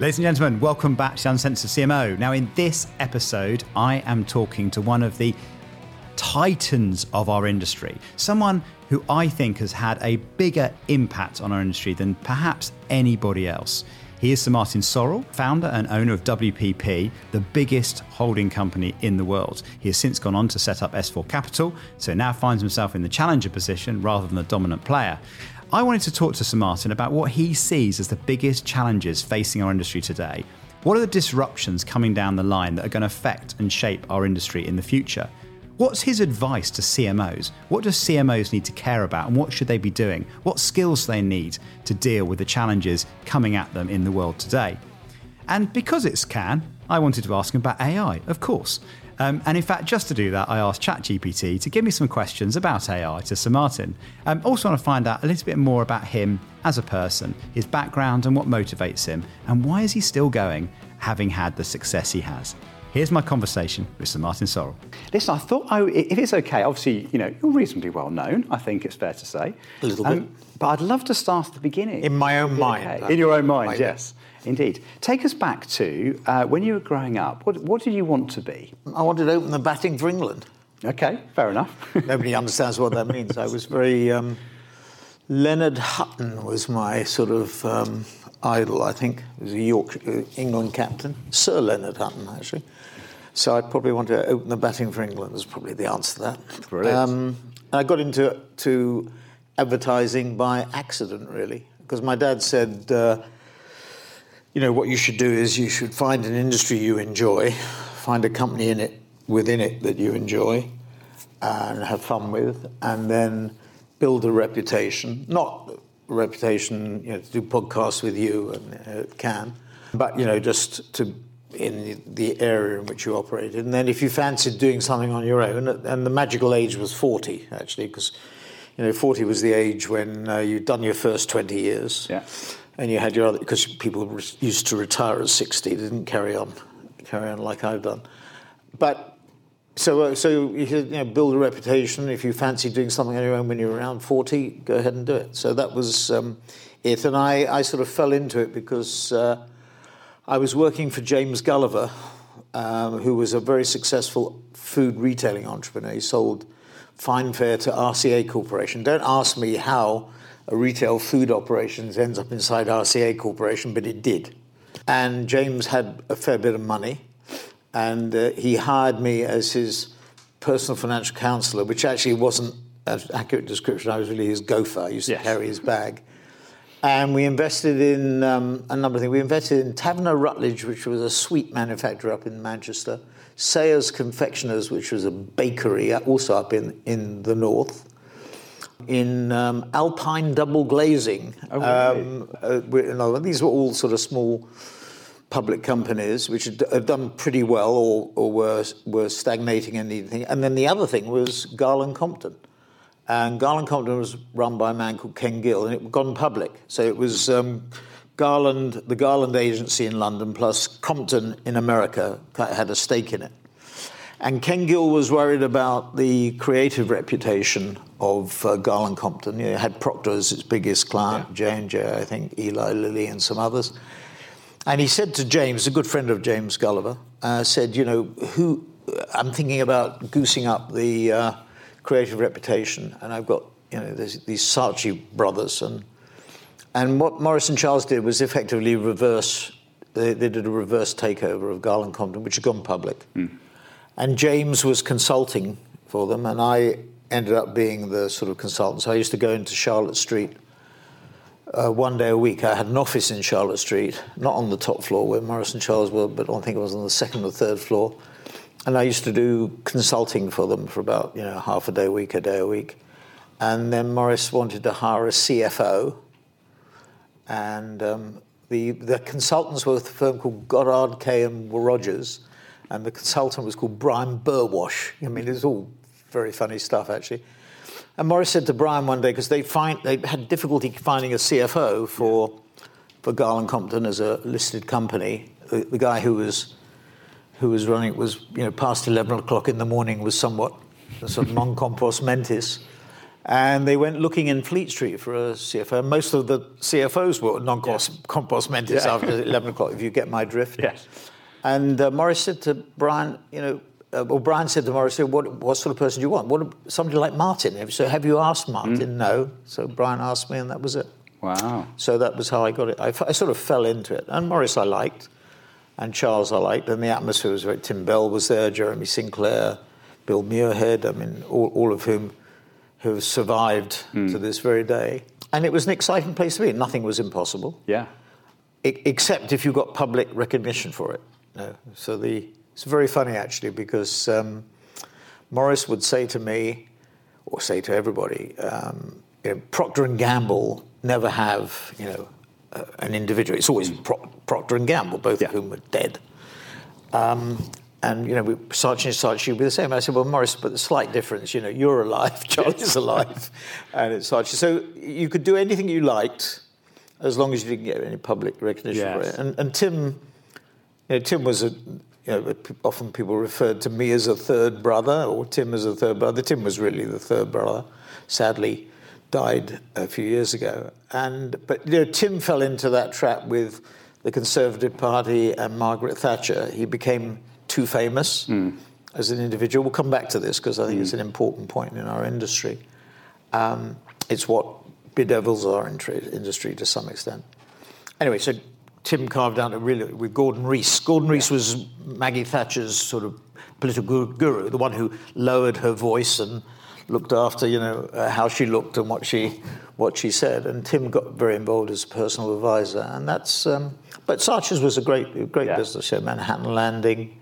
Ladies and gentlemen, welcome back to Uncensored CMO. Now, in this episode, I am talking to one of the titans of our industry, someone who I think has had a bigger impact on our industry than perhaps anybody else. He is Sir Martin Sorrell, founder and owner of WPP, the biggest holding company in the world. He has since gone on to set up S4 Capital, so now finds himself in the challenger position rather than the dominant player. I wanted to talk to Sir Martin about what he sees as the biggest challenges facing our industry today. What are the disruptions coming down the line that are going to affect and shape our industry in the future? What's his advice to CMOs? What do CMOs need to care about and what should they be doing? What skills they need to deal with the challenges coming at them in the world today? And because it's Cannes, I wanted to ask him about AI, of course. Um, and in fact, just to do that, I asked ChatGPT to give me some questions about AI to Sir Martin. Um, also, want to find out a little bit more about him as a person, his background, and what motivates him, and why is he still going, having had the success he has. Here's my conversation with Sir Martin Sorrell. Listen, I thought, oh, if it's okay, obviously, you know, you're reasonably well known, I think it's fair to say. A little um, bit. But I'd love to start at the beginning. In my own mind. Okay. In your own mind, yes. Indeed. Take us back to uh, when you were growing up. What, what did you want to be? I wanted to open the batting for England. Okay, fair enough. Nobody understands what that means. I was very. Um, Leonard Hutton was my sort of um, idol, I think. He was a York uh, England captain. Sir Leonard Hutton, actually. So I'd probably want to open the batting for England, is probably the answer to that. Brilliant. Um, I got into to advertising by accident, really, because my dad said, uh, you know, what you should do is you should find an industry you enjoy, find a company in it within it that you enjoy and have fun with, and then build a reputation. Not a reputation, you know, to do podcasts with you and uh, Cannes, but you know, just to in the area in which you operated. And then if you fancied doing something on your own, and the magical age was 40, actually, because, you know, 40 was the age when uh, you'd done your first 20 years. Yeah and you had your other because people used to retire at 60 they didn't carry on carry on like I've done. But so uh, so you, you know, build a reputation. If you fancy doing something on your own when you're around 40 go ahead and do it. So that was um, it. And I, I sort of fell into it because uh, I was working for James Gulliver um, who was a very successful food retailing entrepreneur. He sold Fine Fare to RCA Corporation. Don't ask me how a retail food operations ends up inside RCA Corporation, but it did. And James had a fair bit of money, and uh, he hired me as his personal financial counselor, which actually wasn't an accurate description. I was really his gopher. I used to carry his bag. And we invested in um, a number of things. We invested in Taverner Rutledge, which was a sweet manufacturer up in Manchester, Sayers Confectioners, which was a bakery also up in, in the north, in um, Alpine double glazing. Oh, um, uh, these were all sort of small public companies which had, had done pretty well or, or, were, were stagnating and anything. And then the other thing was Garland Compton. And Garland Compton was run by a man called Ken Gill, and it had gone public. So it was um, Garland, the Garland agency in London, plus Compton in America had a stake in it. And Ken Gill was worried about the creative reputation of uh, Garland Compton. You know, it had Procter as its biggest client, J and J, I think, Eli Lilly, and some others. And he said to James, a good friend of James Gulliver, uh, said, you know, who I'm thinking about goosing up the uh, creative reputation, and I've got you know these Saatchi brothers, and and what Maurice and Charles did was effectively reverse. They, they did a reverse takeover of Garland Compton, which had gone public. Mm. And James was consulting for them, and I ended up being the sort of consultant. So I used to go into Charlotte Street uh, one day a week. I had an office in Charlotte Street, not on the top floor where Maurice and Charles were, but I think it was on the second or third floor. And I used to do consulting for them for about you know half a day a week, a day a week. And then Maurice wanted to hire a CFO, and um, the the consultants were with a firm called Goddard Kaye and Rogers and the consultant was called Brian Burwash. I mean, it's all very funny stuff, actually. And Maurice said to Brian one day, because they, find, they had difficulty finding a CFO for, for Garland Compton as a listed company, the, the guy who was, who was running it was, you know, past 11 o'clock in the morning was somewhat sort of non compos mentis. And they went looking in Fleet Street for a CFO. Most of the CFOs were non-compos mentis Yeah. after 11 o'clock, if you get my drift. Yes. And uh, Maurice said to Brian, you know, uh, well, Brian said to Maurice, what, what sort of person do you want? What, somebody like Martin. So have you asked Martin? No. So Brian asked me, and that was it. Wow. So that was how I got it. I, f- I sort of fell into it. And Maurice I liked, and Charles I liked, and the atmosphere was very. Tim Bell was there, Jeremy Sinclair, Bill Muirhead. I mean, all, all of whom have survived to this very day. And it was an exciting place to be. Nothing was impossible, Yeah. except if you got public recognition for it. No. So the it's very funny actually because um, Maurice would say to me, or say to everybody, um, you know, Procter and Gamble never have you know uh, an individual. It's always Pro- Procter and Gamble, both Yeah. of whom are dead. Um, and you know, we, Saatchi and Saatchi would be the same. I said, well, Maurice, but the slight difference, you know, you're alive, Charlie's alive, and it's Saatchi. So you could do anything you liked, as long as you didn't get any public recognition for it. And, and Tim, you know, Tim was a, you know, often people referred to me as a third brother, or Tim as a third brother. Tim was really the third brother. Sadly, died a few years ago. And but you know, Tim fell into that trap with the Conservative Party and Margaret Thatcher. He became too famous as an individual. We'll come back to this because I think it's an important point in our industry. Um, it's what bedevils our industry to some extent. Anyway, so Tim carved out a really with Gordon Reece. Gordon Reece was Maggie Thatcher's sort of political guru, the one who lowered her voice and looked after, you know, uh, how she looked and what she what she said. And Tim got very involved as a personal advisor, and that's. Um, but Saatchi's was a great great Yeah. business. Yeah, Manhattan Landing,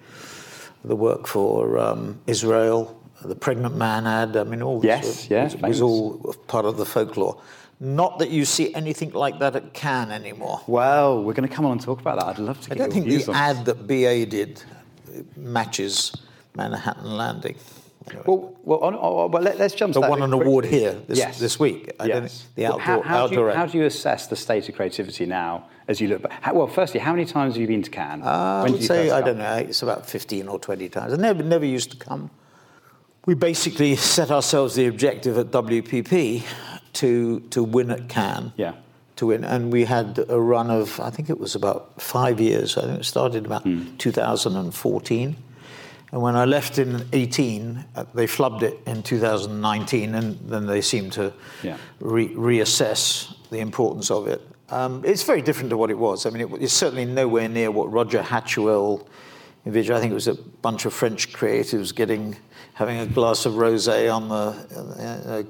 the work for um, Israel, the pregnant man ad. I mean, all this Yes, yeah, was, was all part of the folklore. Not that you see anything like that at Cannes anymore. Well, we're going to come on and talk about that. I'd love to I don't think the on ad that BA did matches Manhattan Landing. Anyway. Well, well, on, oh, well let, us jump to But that won an award here this, Yes. this week. I Yes. the Well, outdoor, how, how, do you, how do you assess the state of creativity now as you look back? How, well, firstly, how many times have you been to Cannes? Uh, I would say, I don't know, it's about 15 or 20 times. I never, never used to come. We basically set ourselves the objective at WPP to, to win at Cannes. Yeah. To win. And we had a run of, I think it was about five years. I think it started about Hmm. 2014. And when I left in 18, uh, they flubbed it in 2019, and then they seemed to Yeah. re- reassess the importance of it. Um, it's very different to what it was. I mean, it, it's certainly nowhere near what Roger Hatchuel envisioned. I think it was a bunch of French creatives getting having a glass of rosé on the uh,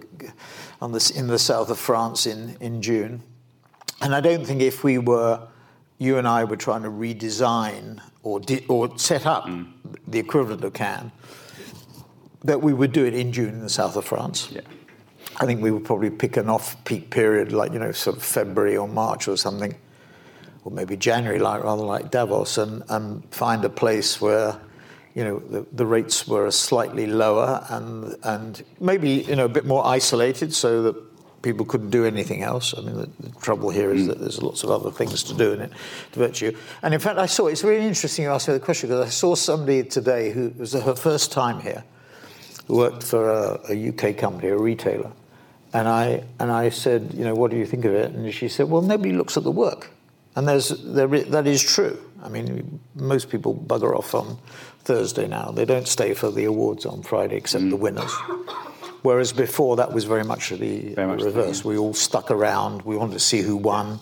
on the in the south of France in in June. And I don't think if we were, you and I were trying to redesign or di- or set up mm. the equivalent of Cannes, that we would do it in June in the south of France. Yeah. I think we would probably pick an off-peak period, like you know, sort of February or March or something, or maybe January, like rather like Davos, and, and find a place where, you know, the, the rates were slightly lower and and maybe you know a bit more isolated, so that people couldn't do anything else. I mean, the, the trouble here is mm. that there's lots of other things to do in it, to virtue. And in fact, I saw it's really interesting you asked me the question because I saw somebody today who it was her first time here who worked for a, a UK company, a retailer. And I, and I said, you know, what do you think of it? And she said, well, nobody looks at the work. And there's, there, that is true. I mean, most people bugger off on Thursday now. They don't stay for the awards on Friday except the winners. Whereas before, that was very much the Very much reverse. We all stuck around. We wanted to see who won,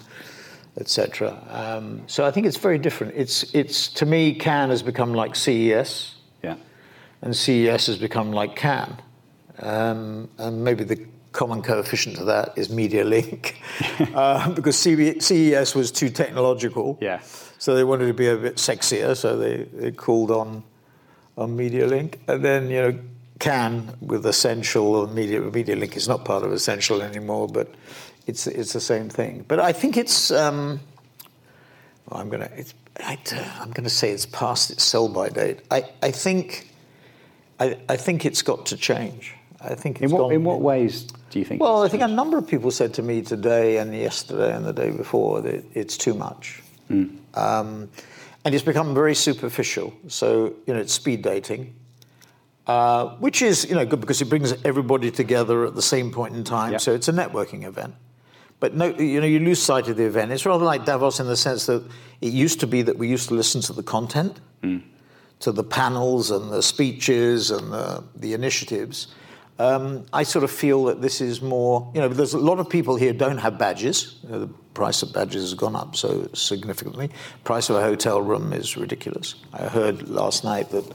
etc. Um, so I think it's very different. It's, it's to me, Cannes has become like CES Yeah. and CES has become like Cannes. Um, and maybe the common coefficient to that is MediaLink, uh, because CES was too technological. Yeah. So they wanted to be a bit sexier, so they, they called on on MediaLink. And then, you know, Cannes with Ascential and Media MediaLink is not part of Ascential anymore, but it's it's the same thing. But I think it's um, well, I'm gonna it's I, I'm gonna say it's past its sell by date. I, I think I, I think it's got to change. I think it's In what, gone, in what ways do you think? well, I think a number of people said to me today and yesterday and the day before that it's too much. Um, and it's become very superficial. So, you know, it's speed dating. uh, which is you know good because it brings everybody together at the same point in time. Yep. So it's a networking event. But no, you know, you lose sight of the event. It's rather like Davos in the sense that it used to be that we used to listen to the content, to the panels and the speeches and the, the initiatives. Um, I sort of feel that this is more, you know, there's a lot of people here don't have badges. You know, the price of badges has gone up so significantly. Price of a hotel room is ridiculous. I heard last night that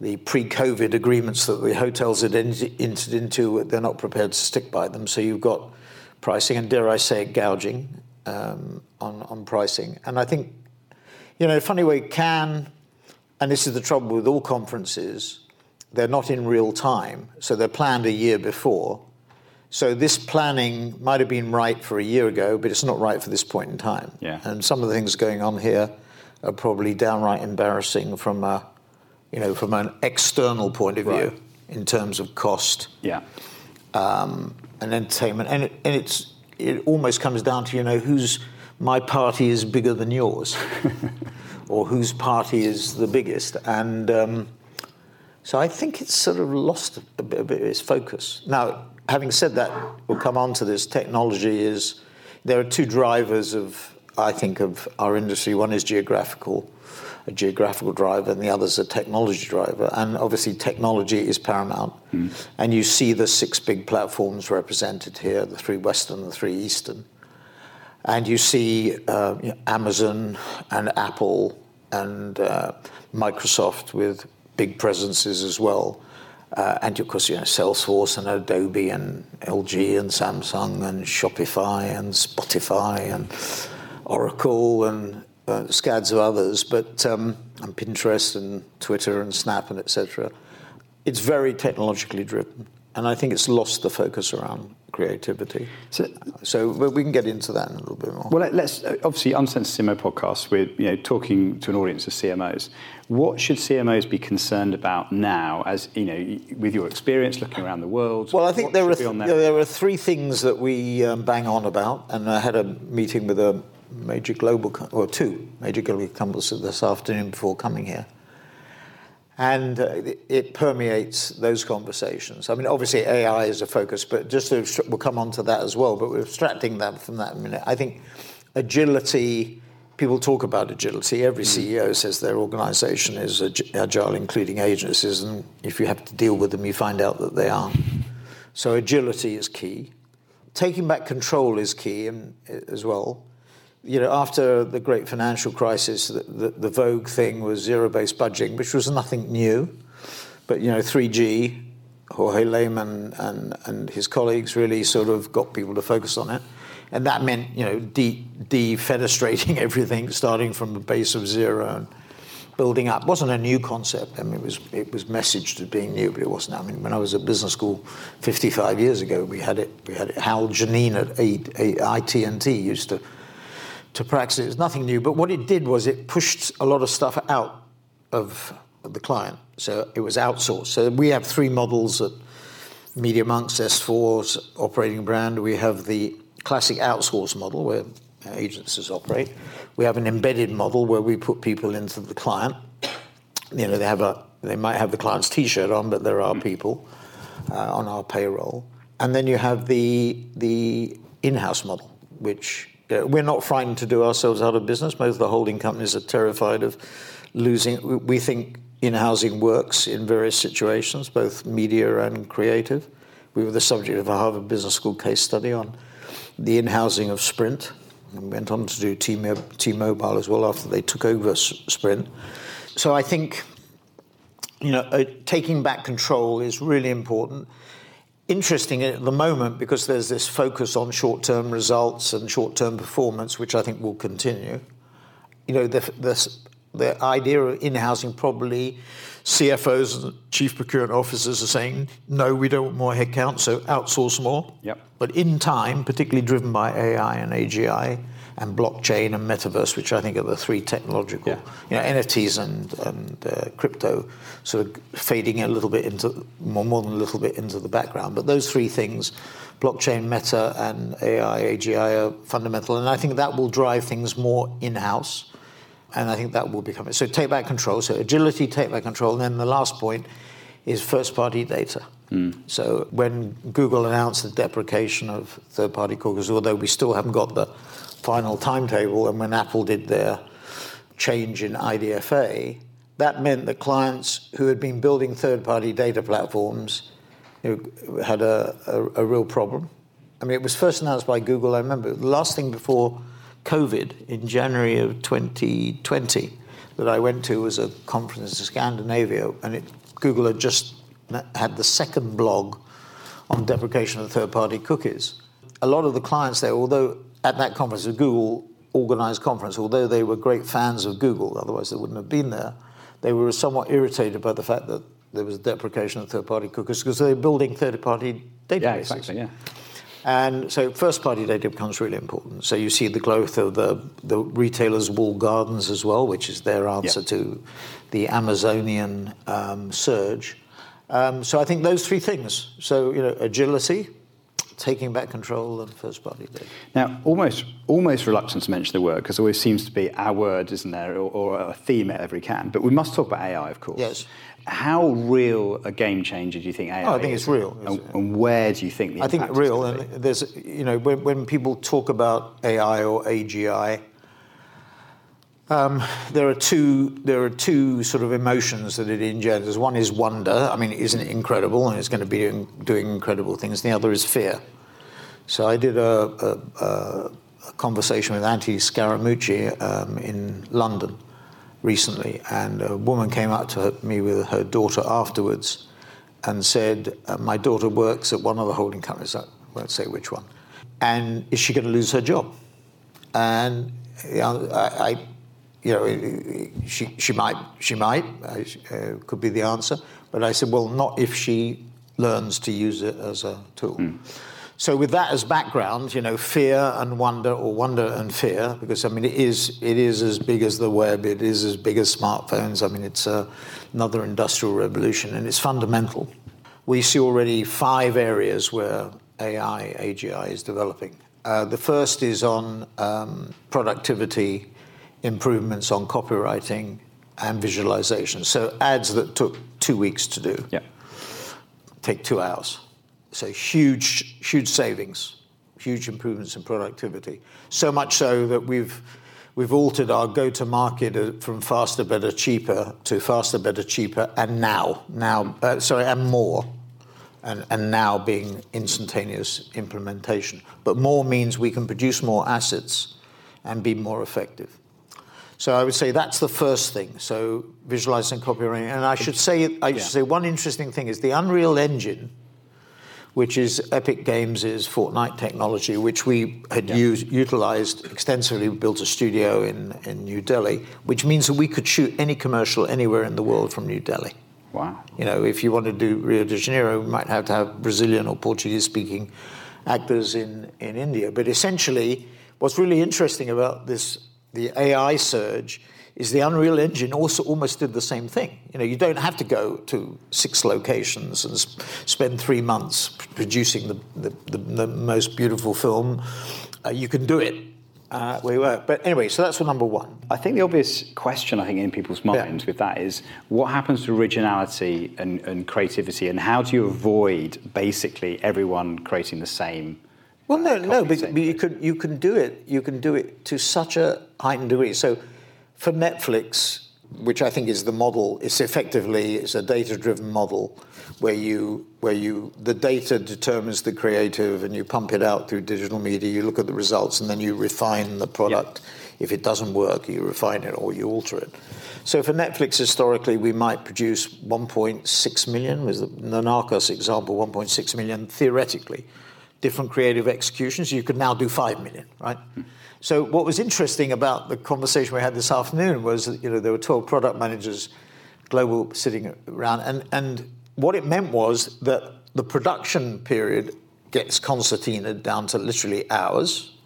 the pre-COVID agreements that the hotels had entered into, they're not prepared to stick by them. So you've got pricing, and dare I say gouging um, on, on pricing. And I think, you know, funny way, Cannes, and this is the trouble with all conferences, they're not in real time, so they're planned a year before. So this planning might have been right for a year ago, but it's not right for this point in time. Yeah. And some of the things going on here are probably downright embarrassing from a, you know, from an external point of view in terms of cost Yeah. um, and entertainment, and, it, and it's it almost comes down to you know whose my party is bigger than yours, or whose party is the biggest, and um, so I think it's sort of lost a bit, a bit of its focus. Now, having said that, we'll come on to this. Technology is there are two drivers of I think of our industry. One is geographical. A geographical driver, and the other is a technology driver. And obviously, technology is paramount. And you see the six big platforms represented here the three Western, and the three Eastern. And you see uh, you know, Amazon and Apple and uh, Microsoft with big presences as well. Uh, and of course, you know, Salesforce and Adobe and LG and Samsung and Shopify and Spotify and Oracle and uh, scads of others, but um, and Pinterest and Twitter and Snap and etc. It's very technologically driven, and I think it's lost the focus around creativity. So- so but we can get into that in a little bit more. Well, let- let's uh, obviously Uncensored CMO podcast. We're you know talking to an audience of CMOs. What should CMOs be concerned about now, as you know, with your experience looking around the world? Well, I think there are, should be on th- there are three things that we um, bang on about, and I had a meeting with a major global, or two major global companies this afternoon before coming here. And uh, it, permeates those conversations. I mean, obviously AI is a focus, but just to, we'll come on to that as well, but we're abstracting that from that in a minute. I think agility, people talk about agility. Every CEO says their organization is agile, including agencies, and if you have to deal with them, you find out that they aren't. So agility is key. Taking back control is key and, as well. You know, after the great financial crisis, the, the, the vogue thing was zero-based budgeting, which was nothing new. But you know, 3G, Jorge Lemann and, and his colleagues really sort of got people to focus on it. And that meant, you know, de- defenestrating everything, starting from a base of zero and building up. It wasn't a new concept. I mean, it was, it was messaged as being new, but it wasn't. I mean, when I was at business school 55 years ago, we had it. We had it. Hal Geneen at A- A- IT&T used to to practice it. Was nothing new, but what it did was it pushed a lot of stuff out of the client. So it was outsourced. So we have three models at Media Monks, S4's operating brand. We have the classic outsource model where agencies operate. We have an embedded model where we put people into the client. You know, they have a they might have the client's T-shirt on, but there are people uh, on our payroll. And then you have the the in-house model, which we're not frightened to do ourselves out of business. Most of the holding companies are terrified of losing. we- We think in-housing works in various situations, both media and creative. We were the subject of a Harvard Business School case study on the in-housing of Sprint, and went on to do T-Mo- T-Mobile as well after they took over Sprint. So I think you know, uh, taking back control is really important. Interesting at the moment because there's this focus on short-term results and short-term performance, which I think will continue. You know, the, idea of in-housing probably CFOs and chief procurement officers are saying, no, we don't want more headcount, so outsource more. Yep. But in time, particularly driven by AI and AGI and blockchain and metaverse, which I think are the three technological, Yeah. you know, NFTs and, and uh, crypto sort of fading a little bit into, more, more than a little bit into the background. But those three things, blockchain, meta, and AI, AGI are fundamental. And I think that will drive things more in-house. And I think that will become it. So take back control. So agility, take back control. And then the last point is first-party data. So when Google announced the deprecation of third-party cookies, although we still haven't got the final timetable, and when Apple did their change in IDFA, that meant that clients who had been building third-party data platforms you know, had a, a, a real problem. I mean, it was first announced by Google. I remember the last thing before COVID in January of 2020 that I went to was a conference in Scandinavia, and it, Google had just had the second blog on deprecation of third-party cookies. A lot of the clients there, although at that conference, the Google organized conference, although they were great fans of Google, otherwise they wouldn't have been there, they were somewhat irritated by the fact that there was a deprecation of third-party cookies because they were building third-party databases. Yeah, exactly, yeah. And so first-party data becomes really important. So you see the growth of the, the retailers' walled gardens as well, which is their answer Yeah. to the Amazonian um, surge. Um, so I think those three things. So you know, agility, taking back control, and first-party data. Now, almost almost reluctant to mention the word because it always seems to be our word, isn't there, or, or a theme at every Cannes. But we must talk about AI, of course. Yes. How real a game changer do you think AI Oh, I think is? it's real. And, and where do you think the I think impact is real, and there's you know when, when people talk about AI or AGI, um, there are two there are two sort of emotions that it engenders. One is wonder. I mean, isn't it incredible? And it's going to be doing, doing incredible things. The other is fear. So I did a, a, a, conversation with Anthony Scaramucci um, in London recently, and a woman came up to me with her daughter afterwards and said, uh, "My daughter works at one of the holding companies. I won't say which one, and is she going to lose her job?" And you know, I, I you know, she, she might, she might, uh, could be the answer. But I said, well, not if she learns to use it as a tool. So with that as background, you know, fear and wonder, or wonder and fear, because I mean, it is, it is as big as the web, it is as big as smartphones. I mean, it's uh, another industrial revolution, and it's fundamental. We see already five areas where AI, AGI is developing. Uh, the first is on um, productivity improvements on copywriting and visualization. So ads that took two weeks to do Yeah. take two hours. So huge, huge savings, huge improvements in productivity. So much so that we've we've altered our go-to-market uh, from faster, better, cheaper to faster, better, cheaper, and now, now, uh, sorry, and more, and and now being instantaneous implementation. But more means we can produce more assets and be more effective. So I would say that's the first thing. So visualizing copywriting, and I should say, I should say one interesting thing is the Unreal Engine, which is Epic Games' Fortnite technology, which we had used, utilized extensively. We built a studio in, in New Delhi, which means that we could shoot any commercial anywhere in the world from New Delhi. Wow. You know, if you want to do Rio de Janeiro, we might have to have Brazilian or Portuguese speaking actors in, in India. But essentially, what's really interesting about this, the AI surge, is the Unreal Engine also almost did the same thing. You know, you don't have to go to six locations and sp- spend three months producing the, the, the, the most beautiful film. Uh, you can do it uh, you work. But anyway, so that's for number one. I think the obvious question, I think, in people's minds with that is what happens to originality and, and creativity, and how do you avoid basically everyone creating the same? Well, no, no, but, but you can you can do it. You can do it to such a heightened degree. So, for Netflix, which I think is the model, it's effectively it's a data-driven model where you where you the data determines the creative and you pump it out through digital media. You look at the results and then you refine the product. If it doesn't work, you refine it or you alter it. So for Netflix, historically, we might produce 1.6 million, was the, the Narcos example, 1.6 million theoretically different creative executions, you could now do 5 million, right? So what was interesting about the conversation we had this afternoon was that, you know, there were 12 product managers global sitting around and, and what it meant was that the production period gets concertinaed down to literally hours,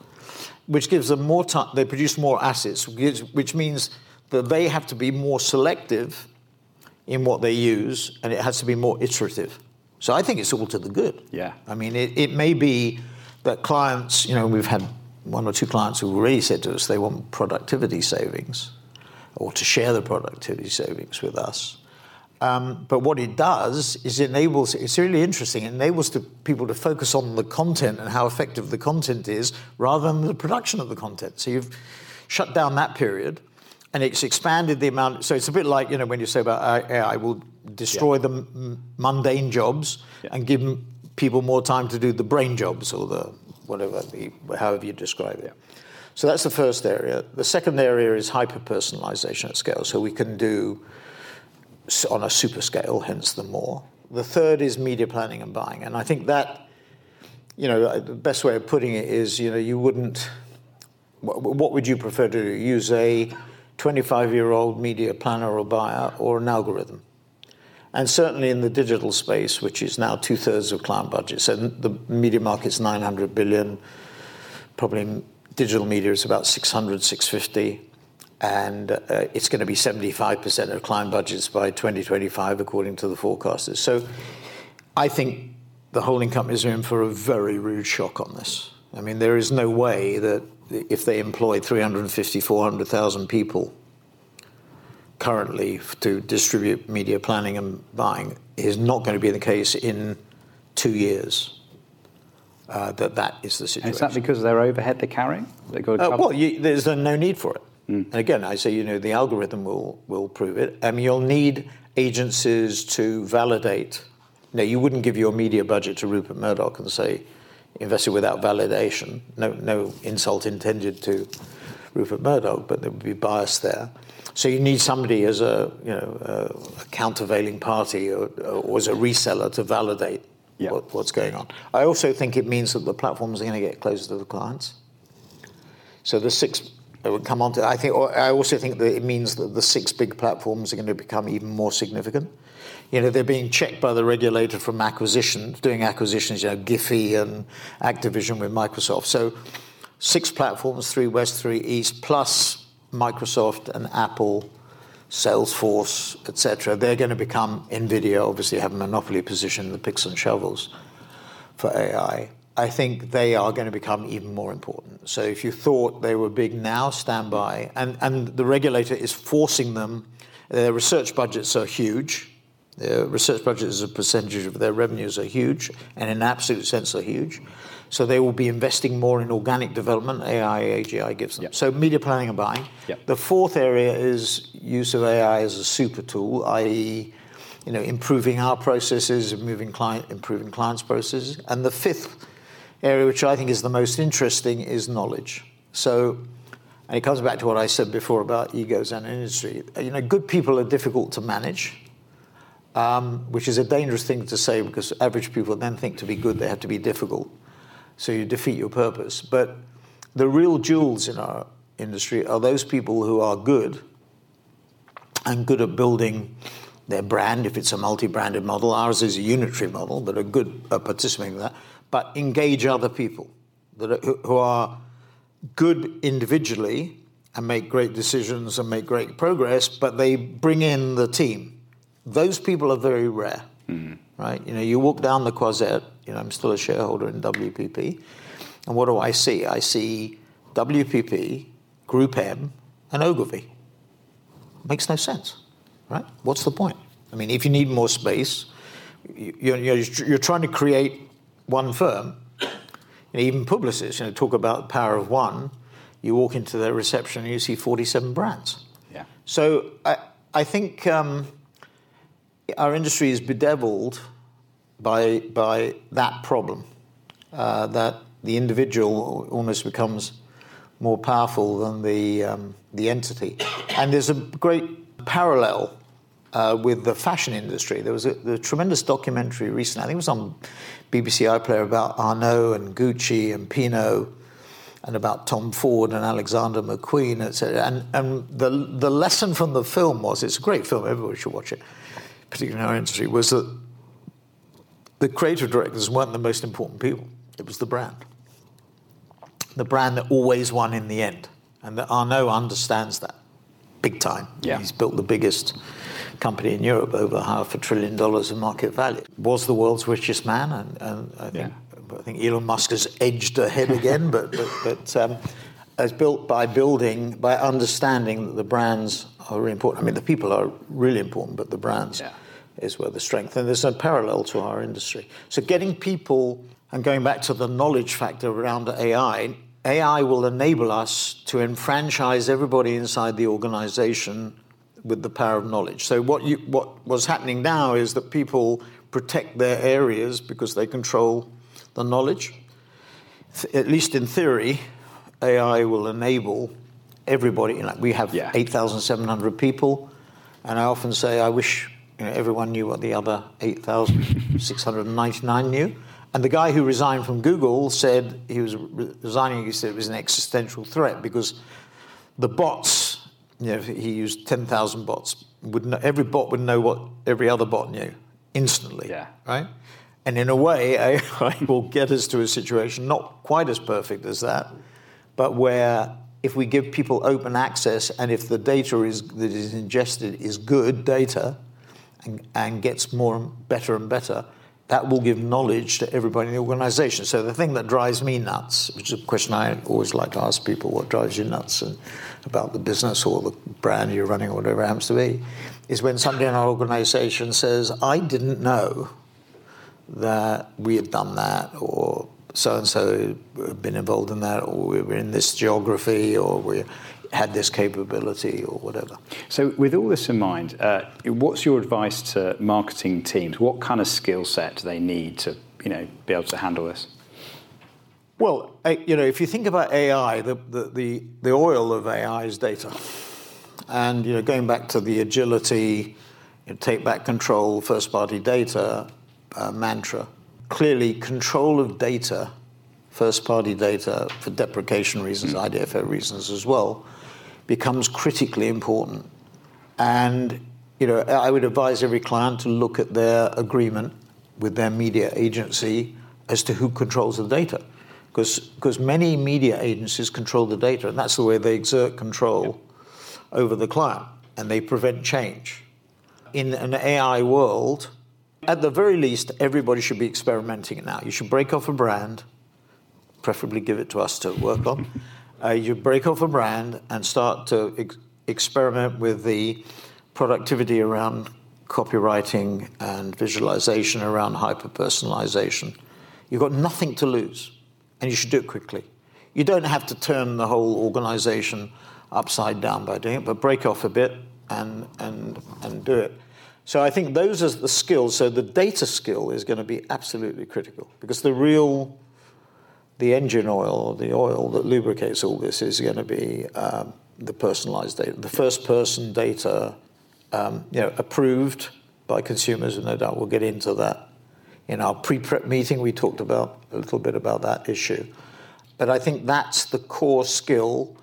which gives them more time, they produce more assets, which which means that they have to be more selective in what they use and it has to be more iterative. So I think it's all to the good. Yeah. I mean, it, it may be that clients, you know, we've had one or two clients who already said to us they want productivity savings or to share the productivity savings with us. Um, but what it does is it enables, it's really interesting, it enables the people to focus on the content and how effective the content is rather than the production of the content. So you've shut down that period and it's expanded the amount. So it's a bit like, you know, when you say about AI will destroy yeah. the m- mundane jobs yeah. and give people more time to do the brain jobs or the whatever, the, however you describe it. So that's the first area. The second area is hyper personalization at scale. So we can do on a super scale, hence the more. The third is media planning and buying. And I think that, you know, uh, the best way of putting it is, you know, you wouldn't, what would you prefer to do? Use a 25 year old media planner or buyer or an algorithm? And certainly in the digital space, which is now two thirds of client budgets, and the media market's 900 billion, probably digital media is about 600, 650 and uh, it's going to be 75% of client budgets by 2025, according to the forecasters. So I think the holding companies are in for a very rude shock on this. I mean, there is no way that if they employ 350, 400,000 people currently to distribute media planning and buying is not going to be the case in two years. Uh, that that is the situation. And is that because of their overhead they're carrying? They got uh, well, you, there's no need for it. Mm. And again, I say, you know, the algorithm will, will prove it. I mean, you'll need agencies to validate. Now, you wouldn't give your media budget to Rupert Murdoch and say, invest it without validation. No, no insult intended to Rupert Murdoch, but there would be bias there. So you need somebody as a, you know, a, countervailing party or, or, as a reseller to validate yeah. what, what's going on. I also think it means that the platforms are going to get closer to the clients. So the six I would come on to. I think. I also think that it means that the six big platforms are going to become even more significant. You know, they're being checked by the regulator from acquisitions, doing acquisitions. You know, Giphy and Activision with Microsoft. So, six platforms: three West, three East, plus Microsoft and Apple, Salesforce, etc. They're going to become Nvidia. Obviously, have a monopoly position in the picks and shovels for AI. I think they are going to become even more important. So if you thought they were big now, stand by. The regulator is forcing them, their research budgets are huge. Their research budgets as a percentage of their revenues are huge, and in absolute sense are huge. So they will be investing more in organic development. AI, AGI gives them. Yep. So media planning and buying. Yep. The fourth area is use of AI as a super tool, i.e., you know, improving our processes, improving client, improving clients' processes. And the fifth area which I think is the most interesting is knowledge. So, and it comes back to what I said before about egos and industry. You know, good people are difficult to manage, um, which is a dangerous thing to say because average people then think to be good they have to be difficult. So you defeat your purpose. But the real jewels in our industry are those people who are good and good at building their brand if it's a multi-branded model. Ours is a unitary model, but are good at participating in that but engage other people that are, who are good individually and make great decisions and make great progress, but they bring in the team. Those people are very rare, mm. Right? You know, you walk down the Croisette, you know, I'm still a shareholder in WPP, and what do I see? I see WPP, Group M, and Ogilvy. Makes no sense, right? What's the point? I mean, if you need more space, you're, you're trying to create one firm, and even Publicis, you know, talk about the power of one. You walk into their reception and you see 47 brands. Yeah. So I, I think um, our industry is bedeviled by, by that problem, uh, that the individual almost becomes more powerful than the, um, the entity. And there's a great parallel uh, with the fashion industry. There was a, a, tremendous documentary recently, I think it was on BBC iPlayer about Arnault and Gucci and Pinault and about Tom Ford and Alexander McQueen, etc. And, and the, the lesson from the film was it's a great film, everybody should watch it, particularly in our industry, was that the creative directors weren't the most important people, it was the brand. The brand that always won in the end. And that Arnault understands that big time. Yeah. He's built the biggest company in Europe, over half a trillion dollars in market value. Was the world's richest man, and, and I, think, yeah. I think Elon Musk has edged ahead again, but, but, but um, as built by building, by understanding that the brands are really important. I mean, the people are really important, but the brands. Yeah. is where the strength, and there's no parallel to our industry. So getting people, and going back to the knowledge factor around AI, AI will enable us to enfranchise everybody inside the organization with the power of knowledge. So what you, what was happening now is that people protect their areas because they control the knowledge. At least in theory, AI will enable everybody. Like we have Yeah. 8,700 people, and I often say I wish you know, everyone knew what the other 8,699 knew. And the guy who resigned from Google said he was re- resigning. He said it was an existential threat because the bots, you know, he used 10,000 bots. Would know, every bot would know what every other bot knew instantly. Yeah. Right? And in a way, AI will get us to a situation not quite as perfect as that, but where if we give people open access and if the data is, that is ingested is good data and, and gets more and better and better, that will give knowledge to everybody in the organization. So the thing that drives me nuts, which is a question I always like to ask people, what drives you nuts and about the business or the brand you're running or whatever it happens to be, is when somebody in our organization says, I didn't know that we had done that or so and so had been involved in that or we were in this geography or we had this capability or whatever. So, with all this in mind, uh, what's your advice to marketing teams? What kind of skill set do they need to, you know, be able to handle this? Well, you know, if you think about AI, the, the, the, the oil of AI is data. And, you know, going back to the agility, you know, take back control, first party data uh, mantra, clearly control of data, first party data for deprecation reasons, hmm. IDFA reasons as well, becomes critically important. And, you know, I would advise every client to look at their agreement with their media agency as to who controls the data. Because many media agencies control the data, and that's the way they exert control over the client, and they prevent change. In an AI world, at the very least, everybody should be experimenting now. You should break off a brand, preferably give it to us to work on. Uh, you break off a brand and start to ex- experiment with the productivity around copywriting and visualization around hyper personalization. You've got nothing to lose, and you should do it quickly. You don't have to turn the whole organization upside down by doing it, but break off a bit and, and, and do it. So I think those are the skills. So the data skill is going to be absolutely critical because the real, the engine oil, the oil that lubricates all this is going to be um, the personalized data, the first person data, um, you know, approved by consumers, and no doubt we'll get into that. In our pre-prep meeting, we talked about a little bit about that issue. But I think that's the core skill,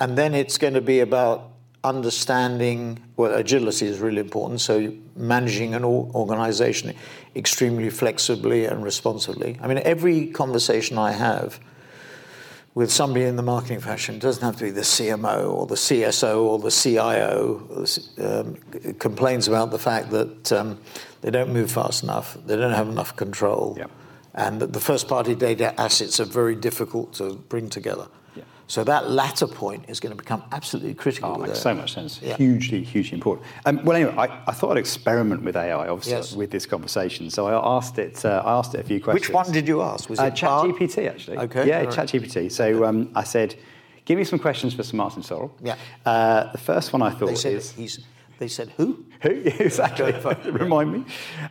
and then it's going to be about understanding, well, agility is really important. So managing an organization extremely flexibly and responsibly. I mean, every conversation I have with somebody in the marketing fashion, doesn't have to be the CMO or the CSO or the CIO, um, complains about the fact that um, they don't move fast enough, they don't have enough control, and that the first party data assets are very difficult to bring together. So that latter point is going to become absolutely critical. Oh, makes so much sense. Yeah. Hugely, hugely important. Um, well, anyway, I, I thought I'd experiment with AI, obviously, Yes. with this conversation. So I asked it. Uh, I asked it a few questions. Which one did you ask? Was Uh, it? ChatGPT, actually. Okay, Yeah, right. ChatGPT. So um, I said, give me some questions for Sir Martin Sorrell. Yeah. Uh, the first one I thought is. he's. They said who? Who? exactly. Remind me.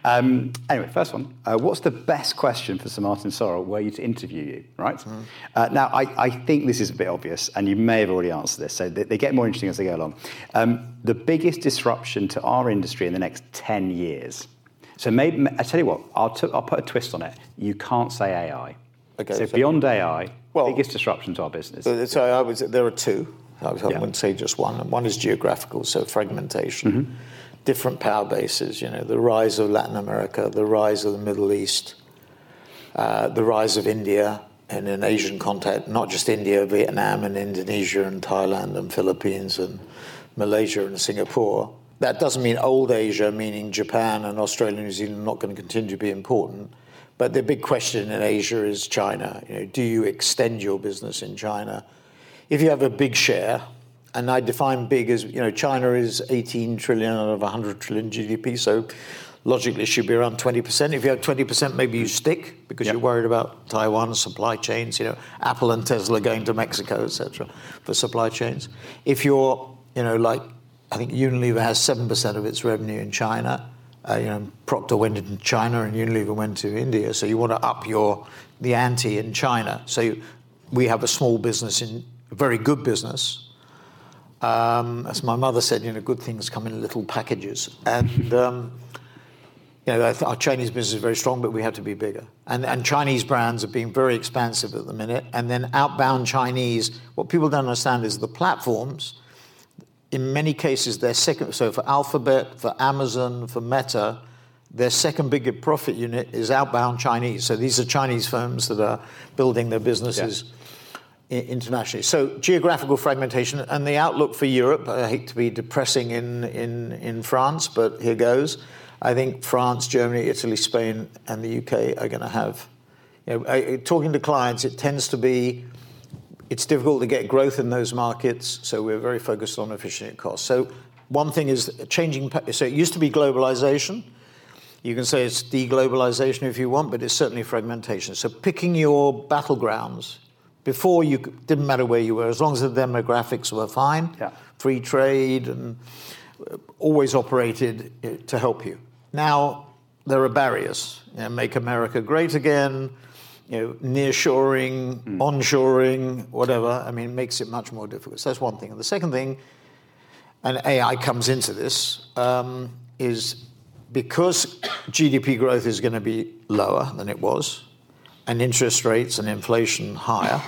Um, anyway, first one. Uh, what's the best question for Sir Martin Sorrell were you to interview you, right? Mm. Uh, now, I, I think this is a bit obvious, and you may have already answered this, so they, they get more interesting as they go along. Um, the biggest disruption to our industry in the next 10 years. So maybe, I tell you what, I'll, t- I'll put a twist on it. You can't say AI. Okay, so, so- beyond AI, Well- biggest disruption to our business. So, so I say there are two. I would- I Yeah. wouldn't say just one. And One is geographical, so fragmentation, Mm-hmm. different power bases. You know, the rise of Latin America, the rise of the Middle East, uh, the rise of India and in Asian contact, not just India, Vietnam and Indonesia and Thailand and Philippines and Malaysia and Singapore. That doesn't mean old Asia, meaning Japan and Australia and New Zealand, are not going to continue to be important. But the big question in Asia is China. You know, do you extend your business in China? If you have a big share, and I define big as, you know, China is 18 trillion out of 100 trillion GDP, so logically it should be around 20%. If you have 20%, maybe you stick because Yep. you're worried about Taiwan supply chains, you know, Apple and Tesla going to Mexico, etc., for supply chains. If you're, you know, like I think Unilever has 7% of its revenue in China. Uh, you know, Procter went into China and Unilever went to India. So you want to up your the ante in China. So you, we have a small business in very good business. Um, as my mother said, you know, good things come in little packages. And um, you know, our Chinese business is very strong, but we have to be bigger. And, and Chinese brands are being very expansive at the minute. And then outbound Chinese, what people don't understand is the platforms, in many cases, they're second, so for Alphabet, for Amazon, for Meta, their second biggest profit unit is outbound Chinese. So these are Chinese firms that are building their businesses i- internationally. So geographical fragmentation and the outlook for Europe, I hate to be depressing in, in, in France, but here goes. I think France, Germany, Italy, Spain, and the UK are going to have, you know, I, talking to clients, it tends to be, it's difficult to get growth in those markets, so we're very focused on efficient costs. So one thing is changing, so it used to be globalization. You can say it's deglobalization if you want, but it's certainly fragmentation. So picking your battlegrounds before you didn't matter where you were, as long as the demographics were fine, Yeah. free trade, and uh, always operated uh, to help you. Now there are barriers. You know, make America great again. You know, nearshoring, onshoring, whatever. I mean, it makes it much more difficult. So that's one thing. And the second thing and AI comes into this, um, is because GDP growth is going to be lower than it was, and interest rates and inflation higher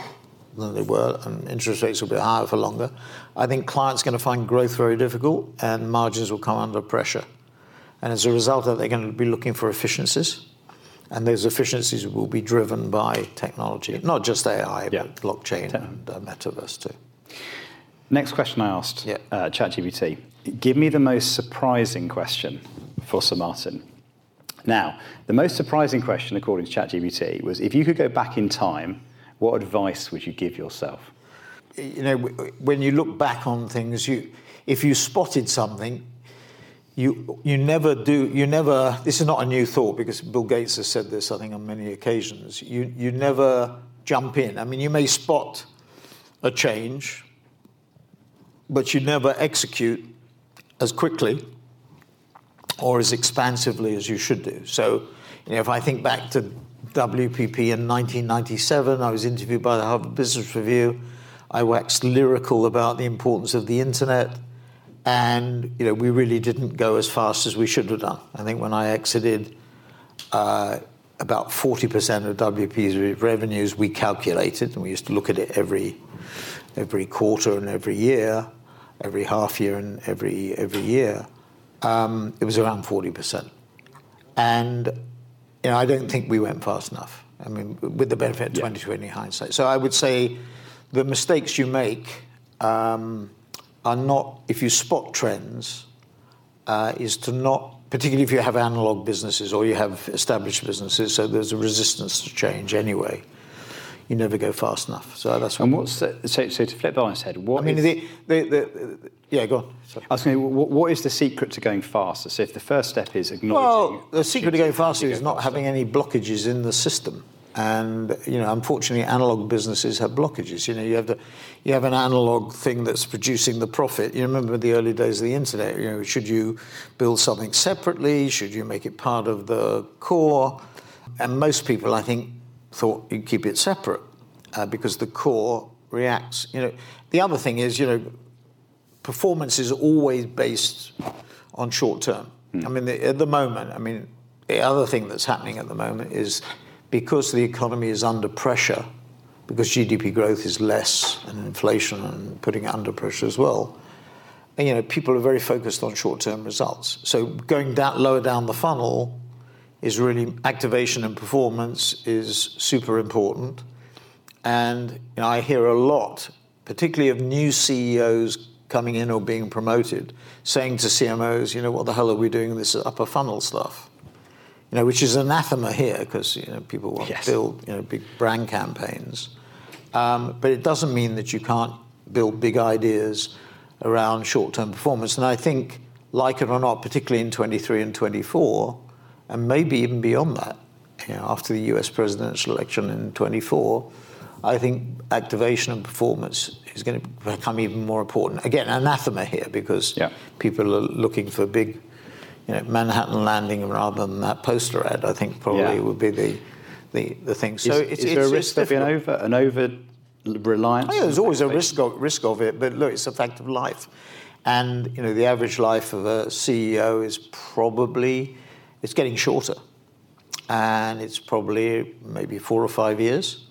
than they were, and interest rates will be higher for longer, I think clients are going to find growth very difficult and margins will come under pressure. And as a result of that, they're going to be looking for efficiencies. And those efficiencies will be driven by technology, not just AI, Yeah. but blockchain and uh, metaverse too. Next question I asked Yeah. uh, ChatGPT. Give me the most surprising question for Sir Martin. Now, the most surprising question, according to ChatGPT, was if you could go back in time, what advice would you give yourself? you know, when you look back on things, you, if you spotted something, you, you never do, you never, this is not a new thought because Bill Gates has said this, I think, on many occasions. You, you never jump in. I mean, you may spot a change, but you never execute as quickly or as expansively as you should do. So, you know, if I think back to WPP in 1997, I was interviewed by the Harvard Business Review. I waxed lyrical about the importance of the internet, and you know, we really didn't go as fast as we should have done. I think when I exited, uh, about 40% of WPP's revenues we calculated, and we used to look at it every every quarter and every year, every half year and every every year. Um, it was around 40%. And you know, I don't think we went fast enough. I mean, with the benefit of 2020 hindsight. So I would say the mistakes you make um, are not, if you spot trends, uh, is to not, particularly if you have analog businesses or you have established businesses, so there's a resistance to change anyway. You never go fast enough. So that's what And what's the, so, so to flip that on its head, what I mean, is- the, the, the, the, yeah, go on. Sorry. I was going to, what, what is the secret to going faster? So if the first step is acknowledging... Well, the secret to going faster is go not faster. having any blockages in the system. And you know, unfortunately, analog businesses have blockages. You know, you have the, you have an analog thing that's producing the profit. You remember the early days of the internet. You know, should you build something separately? Should you make it part of the core? And most people, I think, thought you'd keep it separate uh, because the core reacts. You know, the other thing is, you know, performance is always based on short term. I mean, the, at the moment, I mean, the other thing that's happening at the moment is because the economy is under pressure, because GDP growth is less and inflation and putting it under pressure as well. And, you know, people are very focused on short-term results. So going down lower down the funnel is really activation and performance is super important. And you know, I hear a lot, particularly of new CEOs coming in or being promoted, saying to CMOs, you know, what the hell are we doing this upper funnel stuff? You know, which is anathema here because you know people want Yes. to build you know big brand campaigns, um, but it doesn't mean that you can't build big ideas around short-term performance. And I think, like it or not, particularly in 23 and 24, and maybe even beyond that. You know, after the U.S. presidential election in 24, I think activation and performance is going to become even more important. Again, anathema here because Yeah. people are looking for big, you know, Manhattan landing rather than that poster ad. I think probably Yeah. would be the the, the thing. So is, it's, is it's, there a risk of being over an over reliance? Oh, yeah, there's always a risk of, risk of it, but look, it's a fact of life. And you know, the average life of a CEO is probably it's getting shorter, and it's probably maybe four or five years.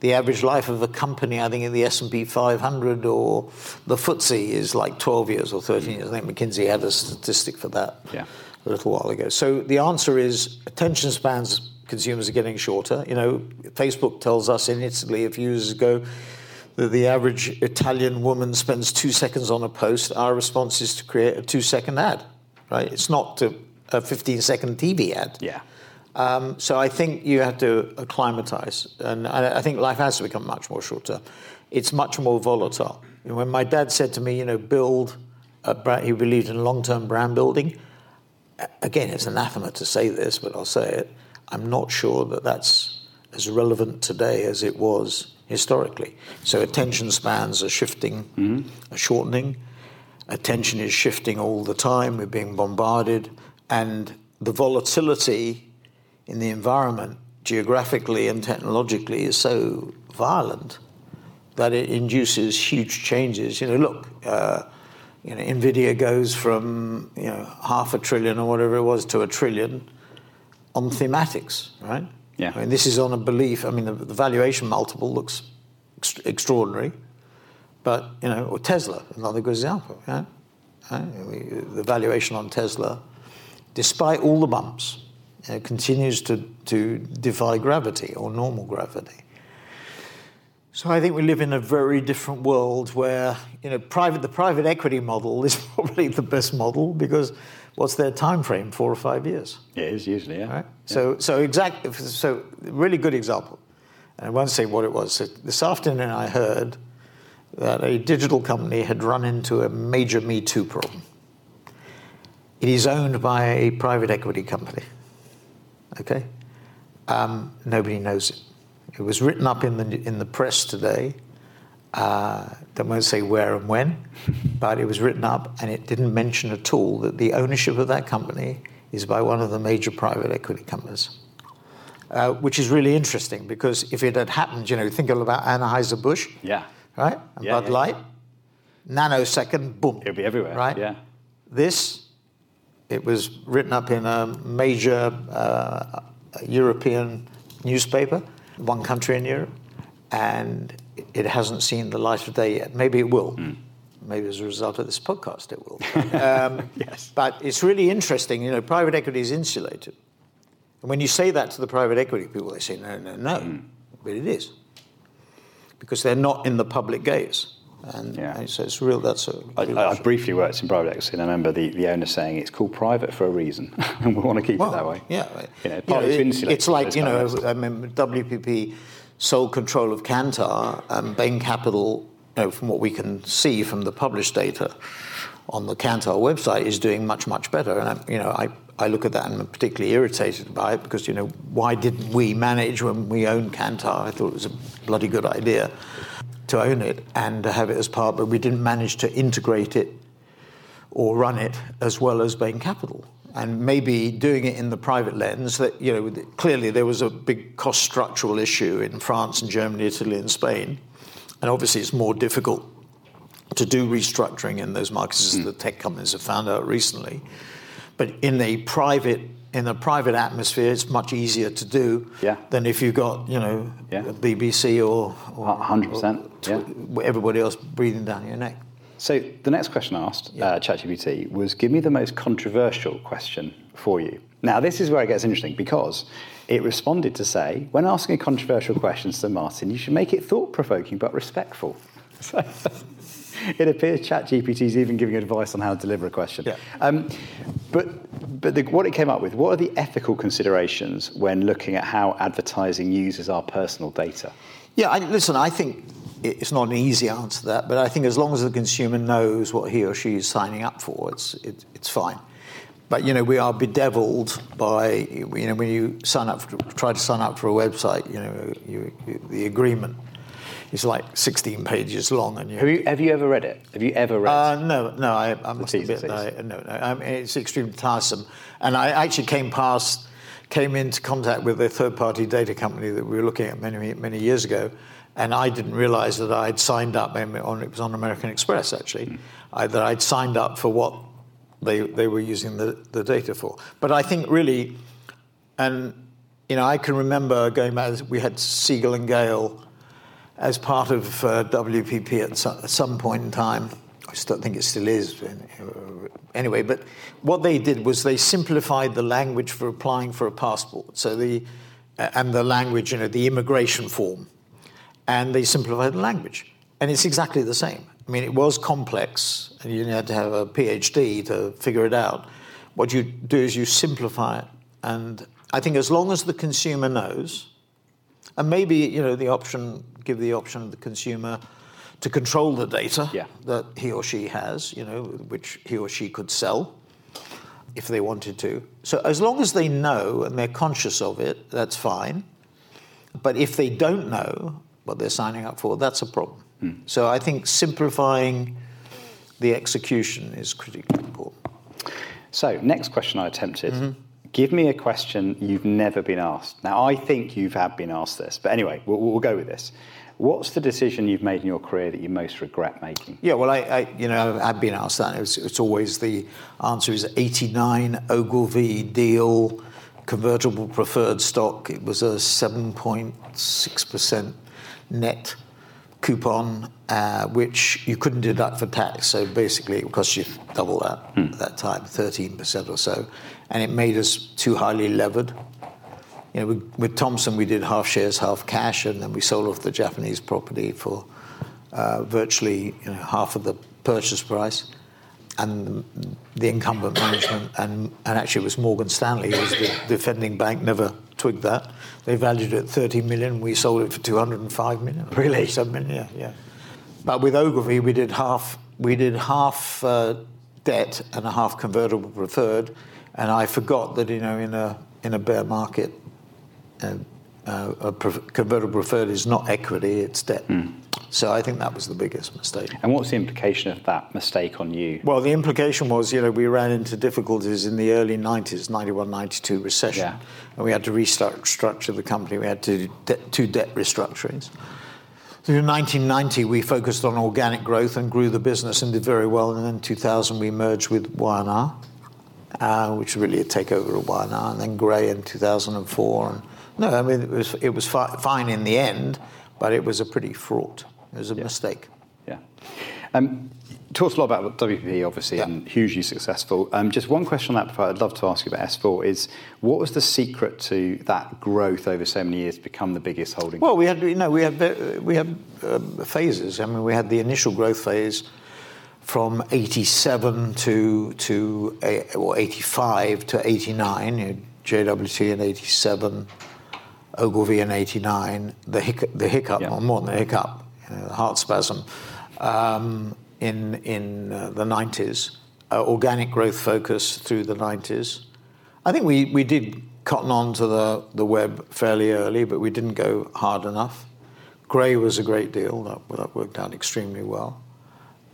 The average life of a company, I think, in the S and P 500 or the FTSE is like 12 years or 13 years. I think McKinsey had a statistic for that Yeah. a little while ago. So the answer is attention spans consumers are getting shorter. You know, Facebook tells us in Italy a few years ago that the average Italian woman spends two seconds on a post. Our response is to create a two second ad, right? It's not to a 15 second TV ad. Yeah. Um, so I think you have to acclimatize, and I, I think life has to become much more shorter. It's much more volatile. Know, when my dad said to me, you know, build, a brand, he believed in long-term brand building. Again, it's anathema to say this, but I'll say it. I'm not sure that that's as relevant today as it was historically. So attention spans are shifting, are shortening. Attention is shifting all the time. We're being bombarded, and the volatility in the environment, geographically and technologically, is so violent that it induces huge changes. You know, look, uh, you know, Nvidia goes from you know half a trillion or whatever it was to a trillion on thematics, right? Yeah. I mean, this is on a belief. I mean, the, the valuation multiple looks ex- extraordinary, but you know, or Tesla, another good example. Yeah? Right? The valuation on Tesla, despite all the bumps, you know, continues to, to defy gravity or normal gravity. So I think we live in a very different world where you know private the private equity model is probably the best model because what's their time frame four or five years. It is usually, yeah. right? So so exact so really good example. And I won't say what it was so this afternoon I heard that a digital company had run into a major Me Too problem it is owned by a private equity company okay um, nobody knows it it was written up in the in the press today. Uh, I won't say where and when, but it was written up, and it didn't mention at all that the ownership of that company is by one of the major private equity companies. Uh, which is really interesting because if it had happened, you know, think about Anheuser Busch, Yeah. right, and Yeah, Bud yeah. Light, nanosecond, boom, It'll be everywhere. right? Yeah. This, it was written up in a major uh, European newspaper, one country in Europe, and it hasn't seen the light of day yet. Maybe it will. Hmm. Maybe as a result of this podcast, it will. Um, Yes. But it's really interesting. You know, private equity is insulated. And when you say that to the private equity people, they say, no, no, no. Hmm. But it is. Because they're not in the public gaze. And, Yeah. so it's real, that's a. I, I, I briefly worked in private equity, and I remember the, the owner saying it's called private for a reason, and we want to keep Well, it that way. Yeah, You know, You know, it- it's like you know, I mean, WPP sold control of Kantar, and Bain Capital, you know, from what we can see from the published data on the Kantar website, is doing much much better. And I, you know, I. I look at that and I'm particularly irritated by it because, you know, why didn't we manage when we owned Kantar? I thought it was a bloody good idea to own it and to have it as part, but we didn't manage to integrate it or run it as well as Bain Capital. And maybe doing it in the private lens, that you know, clearly there was a big cost structural issue in France and Germany, Italy, and Spain, and obviously it's more difficult to do restructuring in those markets, as hmm. the tech companies have found out recently. But in a private in a private atmosphere, it's much easier to do Yeah. than if you've got you know Yeah. a BBC or, or hundred percent, or yeah. everybody else breathing down your neck. So the next question I asked uh, ChatGPT was, "Give me the most controversial question for you." Now this is where it gets interesting because it responded to say, "When asking a controversial question, Sir Martin, you should make it thought-provoking but respectful." So it appears ChatGPT is even giving advice on how to deliver a question. Yeah. Um, but but the, what it came up with, what are the ethical considerations when looking at how advertising uses our personal data? Yeah, I, listen, I think it's not an easy answer to that, but I think as long as the consumer knows what he or she is signing up for, it's, it, it's fine. but you know we are bedeviled by you know when you sign up for, try to sign up for a website you know you, you, the agreement is like 16 pages long and you Have you have you ever read it? Have you ever read? uh, no, no, I, I must admit, I, no, no, I mean, it's extremely tiresome. And I actually came past, came into contact with a third-party data company that we were looking at many, many years ago, and I didn't realise that I'd signed up. It was on American Express actually, I, that I'd signed up for what they they were using the, the data for. But I think really, and you know, I can remember going back. We had Siegel and Gale as part of uh, WPP at some, at some point in time. I still think it still is. Anyway, but what they did was they simplified the language for applying for a passport. So the and the language, you know, the immigration form, and they simplified the language, and it's exactly the same. I mean, it was complex, and you had to have a PhD to figure it out. What you do is you simplify it, and I think as long as the consumer knows and maybe you know the option, give the option of the consumer to control the data Yeah. that he or she has, you know, which he or she could sell if they wanted to. So as long as they know and they're conscious of it, that's fine. But if they don't know what they're signing up for, that's a problem. So I think simplifying the execution is critically important. So, next question I attempted. Mm-hmm. Give me a question you've never been asked. Now, I think you have had been asked this, but anyway, we'll, we'll go with this. What's the decision you've made in your career that you most regret making? Yeah, well, I, I you know, I've been asked that. It's, it's always the answer is 89 Ogilvy deal, convertible preferred stock. It was a 7.6% net coupon, uh, which you couldn't deduct for tax. So basically, it cost you double that at that time, 13% or so. And it made us too highly levered. You know, with, with Thompson, we did half shares, half cash, and then we sold off the Japanese property for uh, virtually you know, half of the purchase price. And the, the incumbent management, and, and actually it was Morgan Stanley, who was the defending bank, never twigged that. They valued it at 30 million. We sold it for 205 million. Really? 7 million, yeah, yeah. But with Ogilvy, we did half. We did half uh, debt and a half convertible preferred, and I forgot that you know in a in a bear market, uh, uh, a pre- convertible preferred is not equity; it's debt. So I think that was the biggest mistake. And what's the implication of that mistake on you? Well, the implication was, you know, we ran into difficulties in the early 90s, 91, 92 recession. Yeah. And we had to restructure the company. We had to do two debt restructurings. Through 1990, we focused on organic growth and grew the business and did very well. And then 2000, we merged with Y&R, uh, which was really a takeover of Y&R, and then Grey in 2004. And no, I mean, it was, it was fi- fine in the end, but it was a pretty fraught. It was a mistake. Yeah. Um, talked a lot about WPP, obviously, Yeah. and hugely successful. Um, just one question on that before I'd love to ask you about S4 is what was the secret to that growth over so many years to become the biggest holding? Well, we had, you know, we had, we had um, phases. I mean, we had the initial growth phase from 87 to, to a- or 85 to 89, you know, JWT in 87, Ogilvy in 89, the hiccup, the hiccup Yeah. or more than a hiccup, the heart spasm, um, in, in uh, the 90s, uh, organic growth focus through the 90s. I think we, we did cotton on to the, the web fairly early, but we didn't go hard enough. Grey was a great deal, that, that worked out extremely well.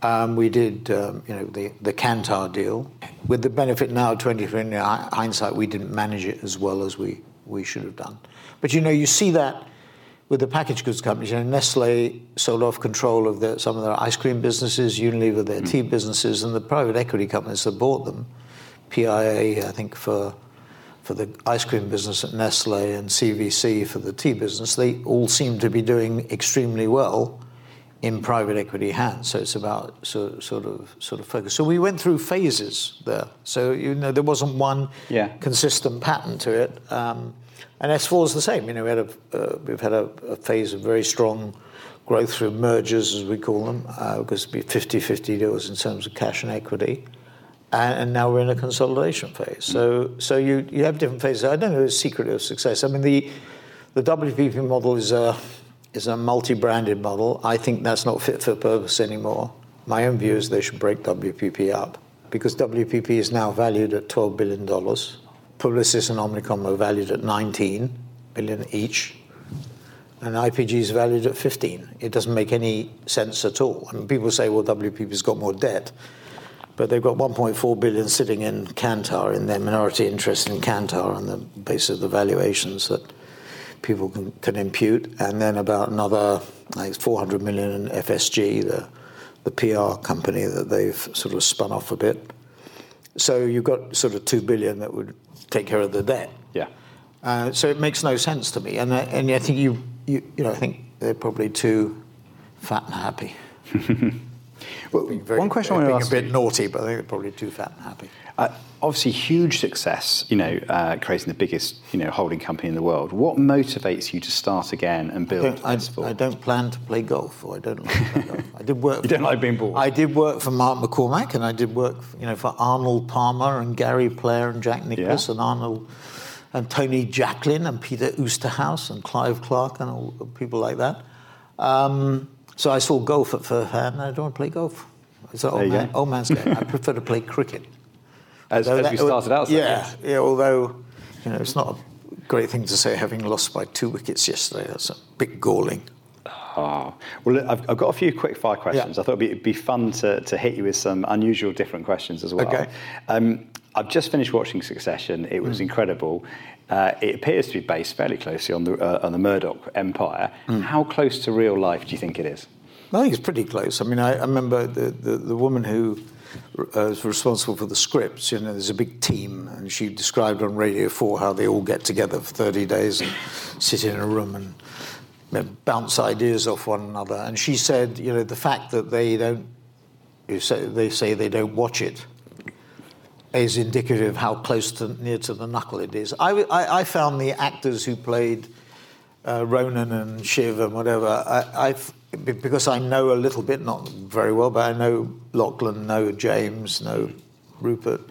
Um, we did, um, you know, the, the Kantar deal. With the benefit now of 2020 hindsight, we didn't manage it as well as we, we should have done. But you know, you see that with the packaged goods companies. You know, Nestle sold off control of their, some of their ice cream businesses, Unilever their tea businesses, and the private equity companies that bought them, PIA, I think for for the ice cream business at Nestle and CVC for the tea business, they all seem to be doing extremely well in private equity hands. So it's about sort, sort of sort of focus. So we went through phases there. So you know there wasn't one Yeah. consistent pattern to it. Um, and S4 is the same. You know, we had a, uh, we've had a, a phase of very strong growth through mergers, as we call them, uh, because it'd be 50-50 deals in terms of cash and equity. And, and now we're in a consolidation phase. So, so you, you have different phases. I don't know the secret of success. I mean, the, the WPP model is a, is a multi-branded model. I think that's not fit for purpose anymore. My own view is they should break WPP up because WPP is now valued at $12 billion. Publicis and Omnicom are valued at 19 billion each, and IPG is valued at 15. It doesn't make any sense at all. I mean, people say, well, WPP's got more debt, but they've got 1.4 billion sitting in Kantar in their minority interest in Kantar on the basis of the valuations that people can, can impute, and then about another like 400 million in FSG, the the PR company that they've sort of spun off a bit. So you've got sort of two billion that would take care of the debt. Yeah. Uh, so it makes no sense to me, and I, and I think you, you you know I think they're probably too fat and happy. Well, Very- one question I want to ask Being a bit naughty, but I think they're probably too fat and happy. Uh, obviously, huge success. You know, uh, creating the biggest you know holding company in the world. What motivates you to start again and I build? don't, I, I don't plan to play golf, or I don't like to play golf. I did work. You don't like being bored? I did work for Mark McCormack, and I did work, you know, for Arnold Palmer and Gary Player and Jack Nicklaus Yeah. and Arnold and Tony Jacklin and Peter Oosterhuis and Clive Clark and all people like that. Um, so I saw golf at first hand, and I don't want to play golf. It's an old, man, old man's game. I prefer to play cricket. As, as that- we started out. saying, Yeah, yeah. Although, you know, it's not a great thing to say having lost by two wickets yesterday. That's a bit galling. Oh. Well, I've, I've got a few quick fire questions. Yeah. I thought it'd be, it'd be fun to, to hit you with some unusual, different questions as well. Okay. Um, I've just finished watching Succession. It was incredible. Uh, it appears to be based fairly closely on the uh, on the Murdoch empire. Hmm. How close to real life do you think it is? I think it's pretty close. I mean, I, I remember the, the, the woman who uh, responsible for the scripts. You know, there's a big team, and she described on Radio 4 how they all get together for 30 days and sit in a room and you know, bounce ideas off one another. And she said, you know, the fact that they don't, say, they say they don't watch it is indicative of how close to near to the knuckle it is. I, I, I found the actors who played uh, Roman and Shiv and whatever, I, I've, because I know a little bit, not very well, but I know Lachlan, know James, know Rupert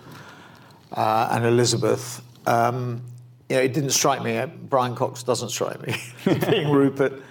uh, and Elizabeth. Um, you know, it didn't strike me. uh, Brian Cox doesn't strike me being Rupert,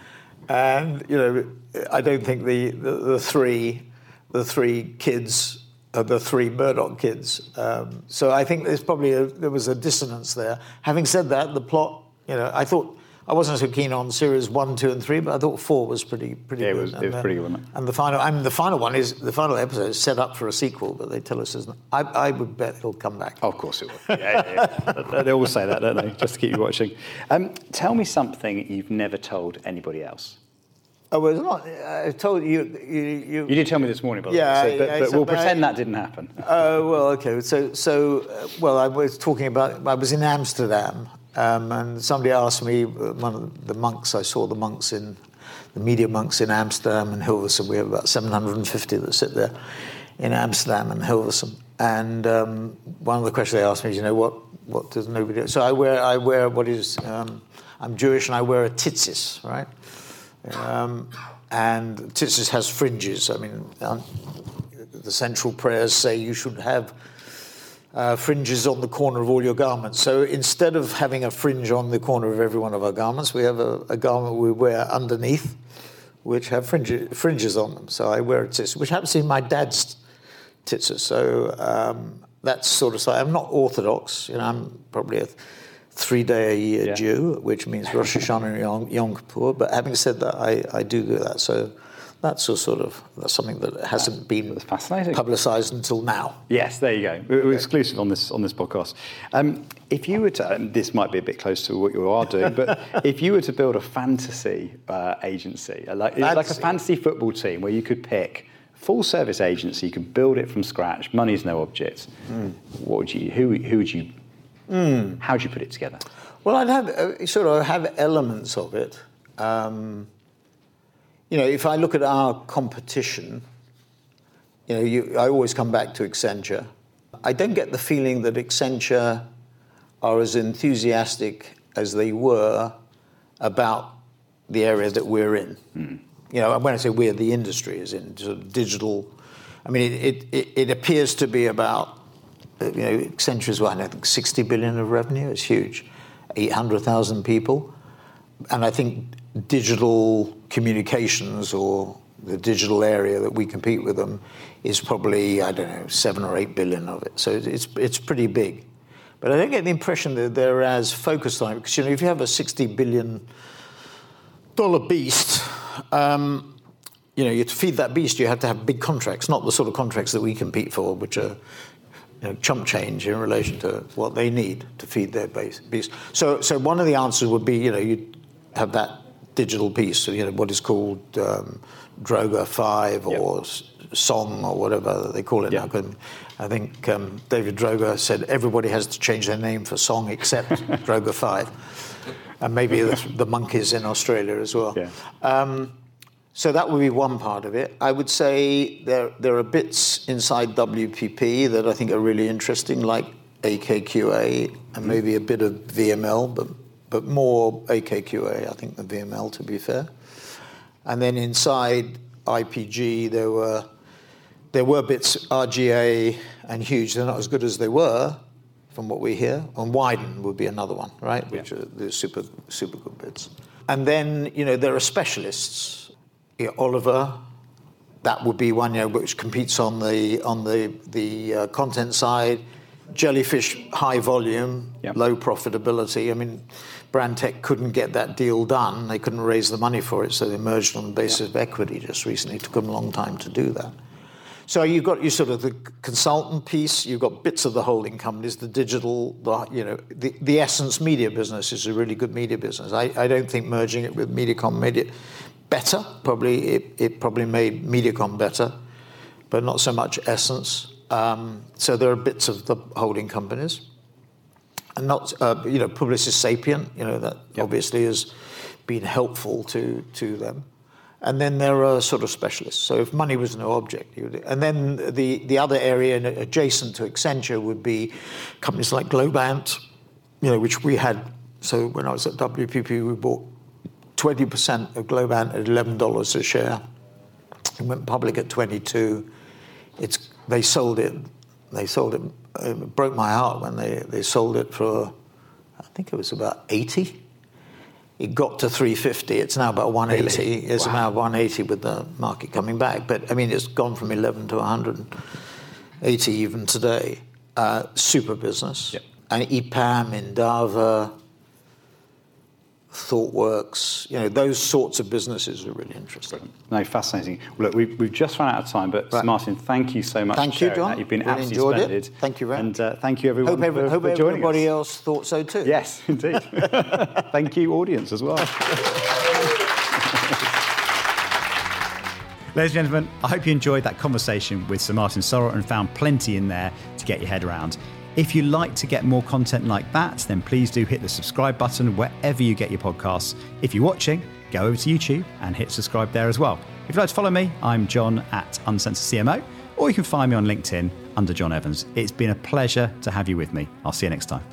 and you know, I don't think the the, the three the three kids. Uh, the three Murdoch kids. Um, so I think there's probably a, there was a dissonance there. Having said that, the plot, you know, I thought I wasn't so keen on series one, two, and three, but I thought four was pretty pretty Yeah, it good. was- it And, was uh, pretty good, wasn't it? And the final, I mean, the final one is the final episode is set up for a sequel, but they tell us isn't. I, I would bet it'll come back. Oh, of course it will. Yeah, yeah, yeah. they always say that, don't they? Just to keep you watching. Um, tell me something you've never told anybody else. Oh, well, it's not. I told you. You. you, You did tell me this morning, by the Yeah, way, so, but, I- I but said- we'll but I- pretend that didn't happen. Oh well, okay. So, so uh, well, I was talking about. I was in Amsterdam, um, and somebody asked me. uh, One of the monks. I saw the monks in the media monks in Amsterdam and Hilversum. We have about 750 that sit there in Amsterdam and Hilversum. And um, one of the questions they asked me is, you know, what what does nobody? Do? So I wear I wear what is um, I'm Jewish and I wear a tzitzis, right? Um, and tzitzis has fringes. I mean, um, the central prayers say you should have uh, fringes on the corner of all your garments. So instead of having a fringe on the corner of every one of our garments, we have a, a garment we wear underneath, which have fringe, fringes on them. So I wear a tzitzis, which happens to be my dad's tzitzis. So um, that's sort of so I'm not orthodox. You know, I'm probably a three day a year Yeah. Jew, which means Rosh Hashanah and Yom, Yom Kippur. But having said that, I, I do do that. So that's a sort of that's something that hasn't been publicised until now. Yes, there you go. We're we're exclusive on this on this podcast. Um, if you were to, and this might be a bit close to what you are doing, but if you were to build a fantasy uh, agency, like, like a Fantasy. fantasy football team where you could pick full service agency, you could build it from scratch, money's no object. Hmm. What would you? Who, who would you? How would you put it together? Well, I'd have uh, sort of have elements of it. Um, you know, if I look at our competition, you know, you, I always come back to Accenture. I don't get the feeling that Accenture are as enthusiastic as they were about the area that we're in. You know, when I say we're, the industry is in sort of digital. I mean, it, it, it appears to be about, uh, you know, Accenture is what, I think 60 billion of revenue. It's huge. 800,000 people. And I think digital communications or the digital area that we compete with them is probably I don't know seven or eight billion of it. So it's it's pretty big, but I don't get the impression that they're as focused on it because you know if you have a sixty billion dollar beast. Um, you know, you to feed that beast, you have to have big contracts, not the sort of contracts that we compete for, which are you know, chump change in relation to what they need to feed their base, beast. So, so one of the answers would be, you know, you have that digital piece, you know, what is called um, Droga 5 or yep. Song or whatever they call it yep. now. I think um, David Droga said everybody has to change their name for Song except Droga 5. And maybe the, the, monkeys in Australia as well. Yeah. Um, so that would be one part of it. I would say there, there are bits inside WPP that I think are really interesting, like AKQA and mm-hmm. maybe a bit of VML, but, but more AKQA, I think, than VML, to be fair. And then inside IPG, there were, there were bits RGA and Huge. They're not as good as they were, from what we hear. And Wieden would be another one, right? Which are the super, super good bits. And then, you know, there are specialists Oliver, that would be one you know, which competes on the on the the uh, content side. Jellyfish, high volume, low profitability. I mean, Brandtech couldn't get that deal done. They couldn't raise the money for it, so they merged on the basis of equity just recently. It took them a long time to do that. So you've got your sort of the consultant piece. You've got bits of the holding companies, the digital, the you know, the, the Essence media business is a really good media business. I, I don't think merging it with Mediacom made it better. Probably it, it probably made Mediacom better, but not so much Essence. Um, so there are bits of the holding companies, and not uh, you know Publicis Sapient. You know that yep. obviously has been helpful to to them. And then there are sort of specialists. So if money was no object, you would, and then the, the other area adjacent to Accenture would be companies like Globant, you know, which we had. So when I was at WPP, we bought 20% of Globant at $11 a share. It went public at 22. It's, they sold it. They sold it. It broke my heart when they, they sold it for, I think it was about 80. It got to 350. It's now about 180. Really? It's wow. about 180 with the market coming back. But I mean, it's gone from 11 to 180 even today. Uh, super business. Yep. And EPAM, Endava, ThoughtWorks, you know, those sorts of businesses are really interesting. No, fascinating. Well, look, we've, we've just run out of time, but right. Martin, thank you so much thank you, John. That. You've been really absolutely splendid. It. Thank you very much. And uh, thank you, everyone, hope, every, for, hope for joining everybody us. else thought so too. Yes, indeed. thank you, audience, as well. Ladies and gentlemen, I hope you enjoyed that conversation with Sir Martin Sorrell and found plenty in there to get your head around. If you'd like to get more content like that, then please do hit the subscribe button wherever you get your podcasts. If you're watching, go over to YouTube and hit subscribe there as well. If you'd like to follow me, I'm John at Uncensored CMO, or you can find me on LinkedIn under John Evans. It's been a pleasure to have you with me. I'll see you next time.